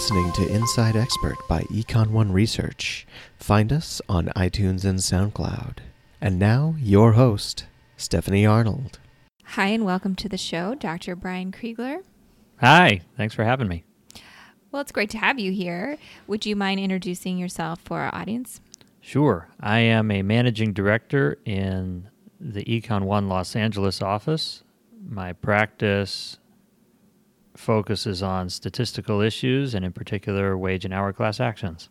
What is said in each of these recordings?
listening to Inside Expert by Econ One Research. Find us on iTunes and SoundCloud. And now, your host, Stephanie Arnold. Hi, and welcome to the show, Dr. Brian Kriegler. Hi, thanks for having me. Well, it's great to have you here. Would you mind introducing yourself for our audience? Sure. I am a managing director in the Econ One Los Angeles office. My practice focuses on statistical issues and, in particular, wage and hour class actions.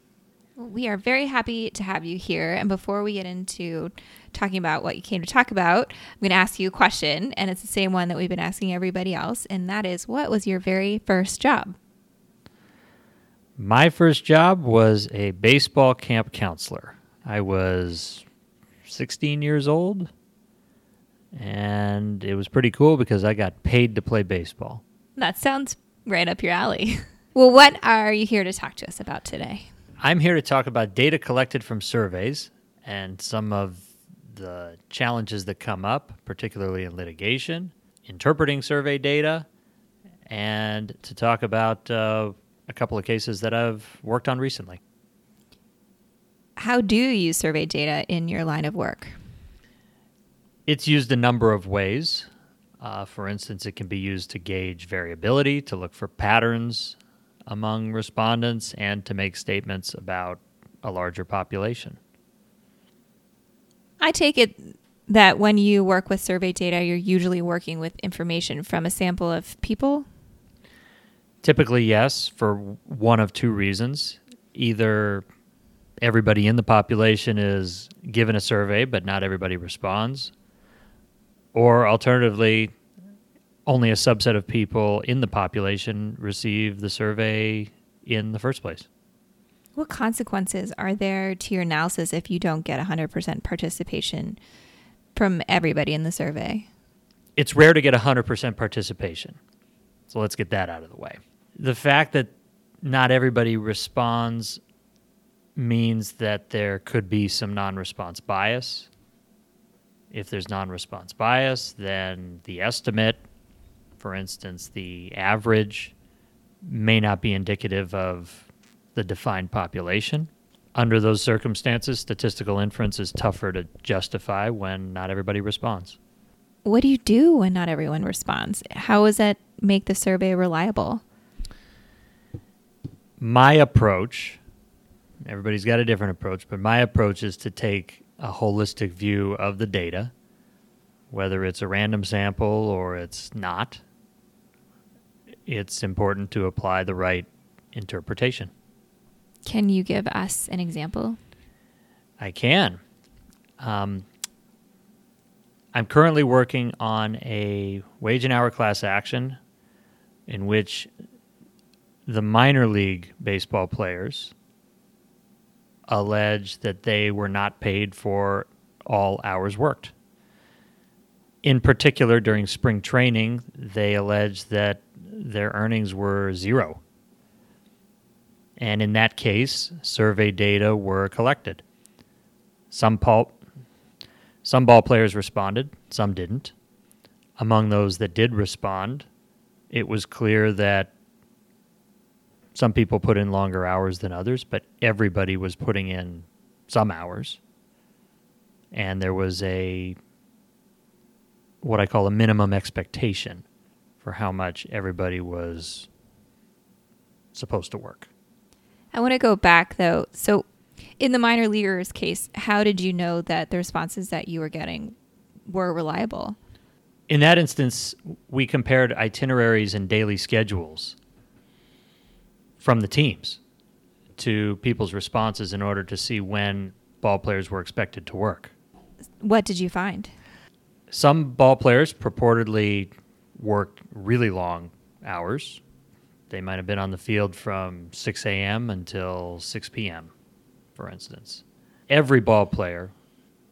We are very happy to have you here. And before we get into talking about what you came to talk about, I'm going to ask you a question. And it's the same one that we've been asking everybody else. And that is what was your very first job? My first job was a baseball camp counselor. I was 16 years old, and it was pretty cool because I got paid to play baseball. That sounds right up your alley. well, what are you here to talk to us about today? I'm here to talk about data collected from surveys and some of the challenges that come up, particularly in litigation, interpreting survey data, and to talk about uh, a couple of cases that I've worked on recently. How do you use survey data in your line of work? It's used a number of ways. Uh, for instance, it can be used to gauge variability, to look for patterns among respondents, and to make statements about a larger population. I take it that when you work with survey data, you're usually working with information from a sample of people? Typically, yes, for one of two reasons. Either everybody in the population is given a survey, but not everybody responds, or alternatively, only a subset of people in the population receive the survey in the first place. What consequences are there to your analysis if you don't get 100% participation from everybody in the survey? It's rare to get 100% participation. So let's get that out of the way. The fact that not everybody responds means that there could be some non response bias. If there's non response bias, then the estimate, for instance, the average, may not be indicative of the defined population. Under those circumstances, statistical inference is tougher to justify when not everybody responds. What do you do when not everyone responds? How does that make the survey reliable? My approach Everybody's got a different approach, but my approach is to take a holistic view of the data, whether it's a random sample or it's not. It's important to apply the right interpretation. Can you give us an example? I can. Um, I'm currently working on a wage and hour class action in which the minor league baseball players allege that they were not paid for all hours worked. In particular, during spring training, they allege that their earnings were zero. And in that case, survey data were collected. Some, pul- some ball players responded, some didn't. Among those that did respond, it was clear that some people put in longer hours than others, but everybody was putting in some hours. And there was a what I call a minimum expectation for how much everybody was supposed to work. I want to go back though. So, in the minor leaguers case, how did you know that the responses that you were getting were reliable? In that instance, we compared itineraries and daily schedules from the teams to people's responses in order to see when ball players were expected to work. What did you find? Some ball players purportedly worked really long hours. They might have been on the field from 6 a.m. until 6 p.m., for instance. Every ball player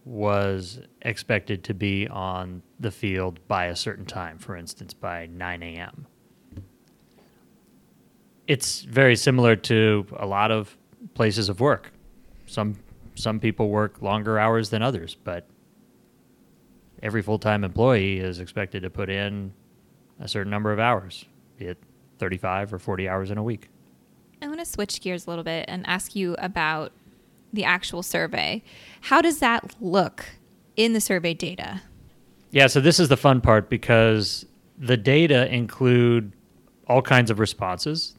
was expected to be on the field by a certain time, for instance, by 9 a.m it's very similar to a lot of places of work. Some some people work longer hours than others, but every full time employee is expected to put in a certain number of hours, be it 35 or 40 hours in a week. I want to switch gears a little bit and ask you about the actual survey. How does that look in the survey data? Yeah, so this is the fun part because the data include all kinds of responses.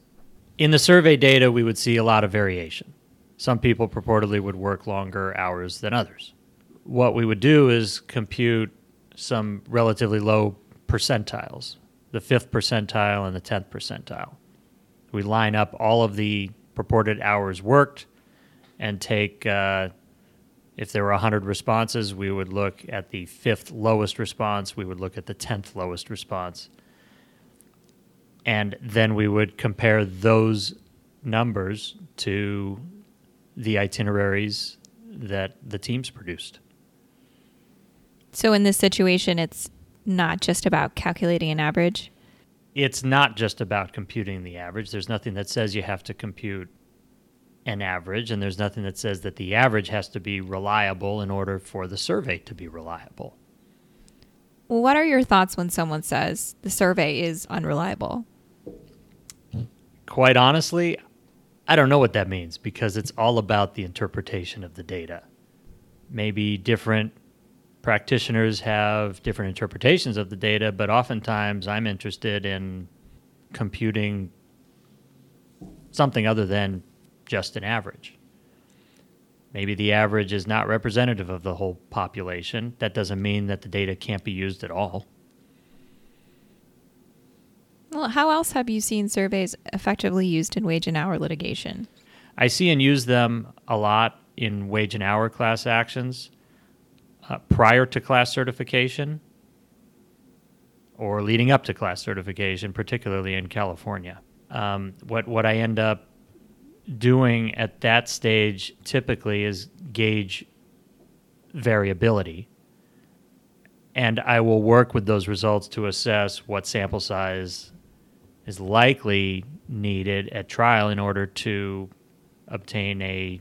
In the survey data, we would see a lot of variation. Some people purportedly would work longer hours than others. What we would do is compute some relatively low percentiles, the fifth percentile and the 10th percentile. We line up all of the purported hours worked and take, uh, if there were 100 responses, we would look at the fifth lowest response, we would look at the 10th lowest response. And then we would compare those numbers to the itineraries that the teams produced. So in this situation, it's not just about calculating an average. It's not just about computing the average. There's nothing that says you have to compute an average, and there's nothing that says that the average has to be reliable in order for the survey to be reliable. Well, what are your thoughts when someone says the survey is unreliable? Quite honestly, I don't know what that means because it's all about the interpretation of the data. Maybe different practitioners have different interpretations of the data, but oftentimes I'm interested in computing something other than just an average. Maybe the average is not representative of the whole population. That doesn't mean that the data can't be used at all. Well, how else have you seen surveys effectively used in wage and hour litigation? I see and use them a lot in wage and hour class actions uh, prior to class certification or leading up to class certification, particularly in California. Um, what what I end up doing at that stage typically is gauge variability, and I will work with those results to assess what sample size is likely needed at trial in order to obtain a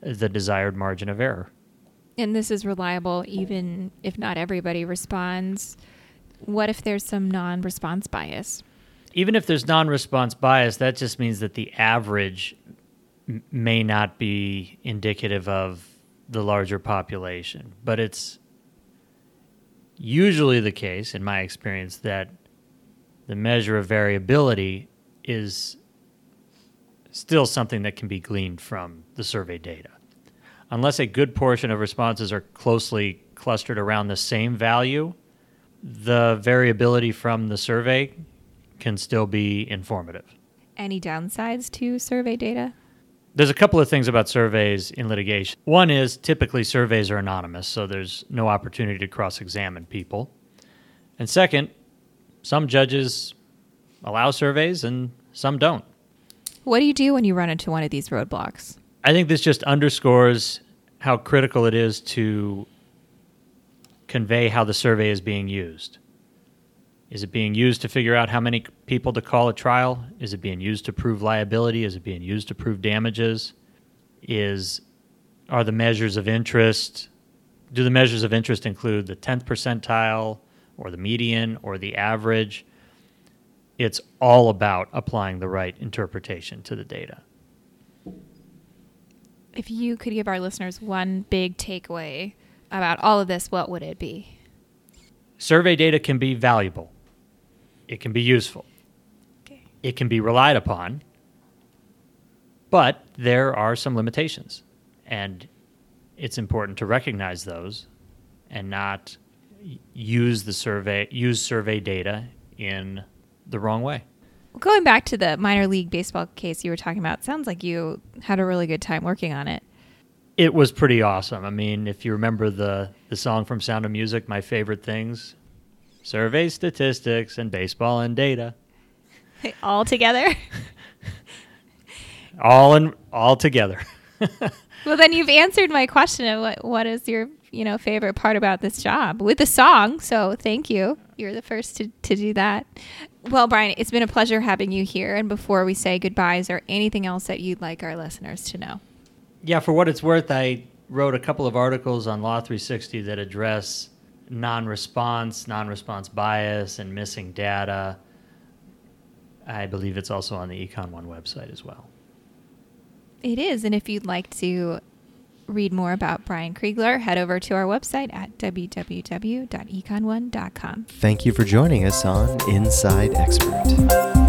the desired margin of error. And this is reliable even if not everybody responds. What if there's some non response bias? Even if there's non response bias, that just means that the average m- may not be indicative of the larger population. But it's usually the case, in my experience, that the measure of variability is still something that can be gleaned from the survey data unless a good portion of responses are closely clustered around the same value, the variability from the survey can still be informative. Any downsides to survey data? There's a couple of things about surveys in litigation. One is typically surveys are anonymous, so there's no opportunity to cross examine people. And second, some judges allow surveys and some don't. What do you do when you run into one of these roadblocks? I think this just underscores how critical it is to convey how the survey is being used. Is it being used to figure out how many people to call a trial? Is it being used to prove liability? Is it being used to prove damages? Is are the measures of interest do the measures of interest include the 10th percentile or the median or the average? It's all about applying the right interpretation to the data if you could give our listeners one big takeaway about all of this, what would it be? Survey data can be valuable, it can be useful, okay. it can be relied upon, but there are some limitations. And it's important to recognize those and not use the survey use survey data in the wrong way. Going back to the minor league baseball case you were talking about, sounds like you had a really good time working on it. It was pretty awesome. I mean, if you remember the the song from Sound of Music, my favorite things, survey statistics and baseball and data, all together. all in all together. well, then you've answered my question of what what is your you know favorite part about this job with the song. So thank you. You're the first to to do that. Well, Brian, it's been a pleasure having you here. And before we say goodbye, is there anything else that you'd like our listeners to know? Yeah, for what it's worth, I wrote a couple of articles on Law 360 that address non response, non response bias, and missing data. I believe it's also on the Econ One website as well. It is. And if you'd like to read more about Brian Kriegler, head over to our website at www.econ1.com. Thank you for joining us on Inside Expert.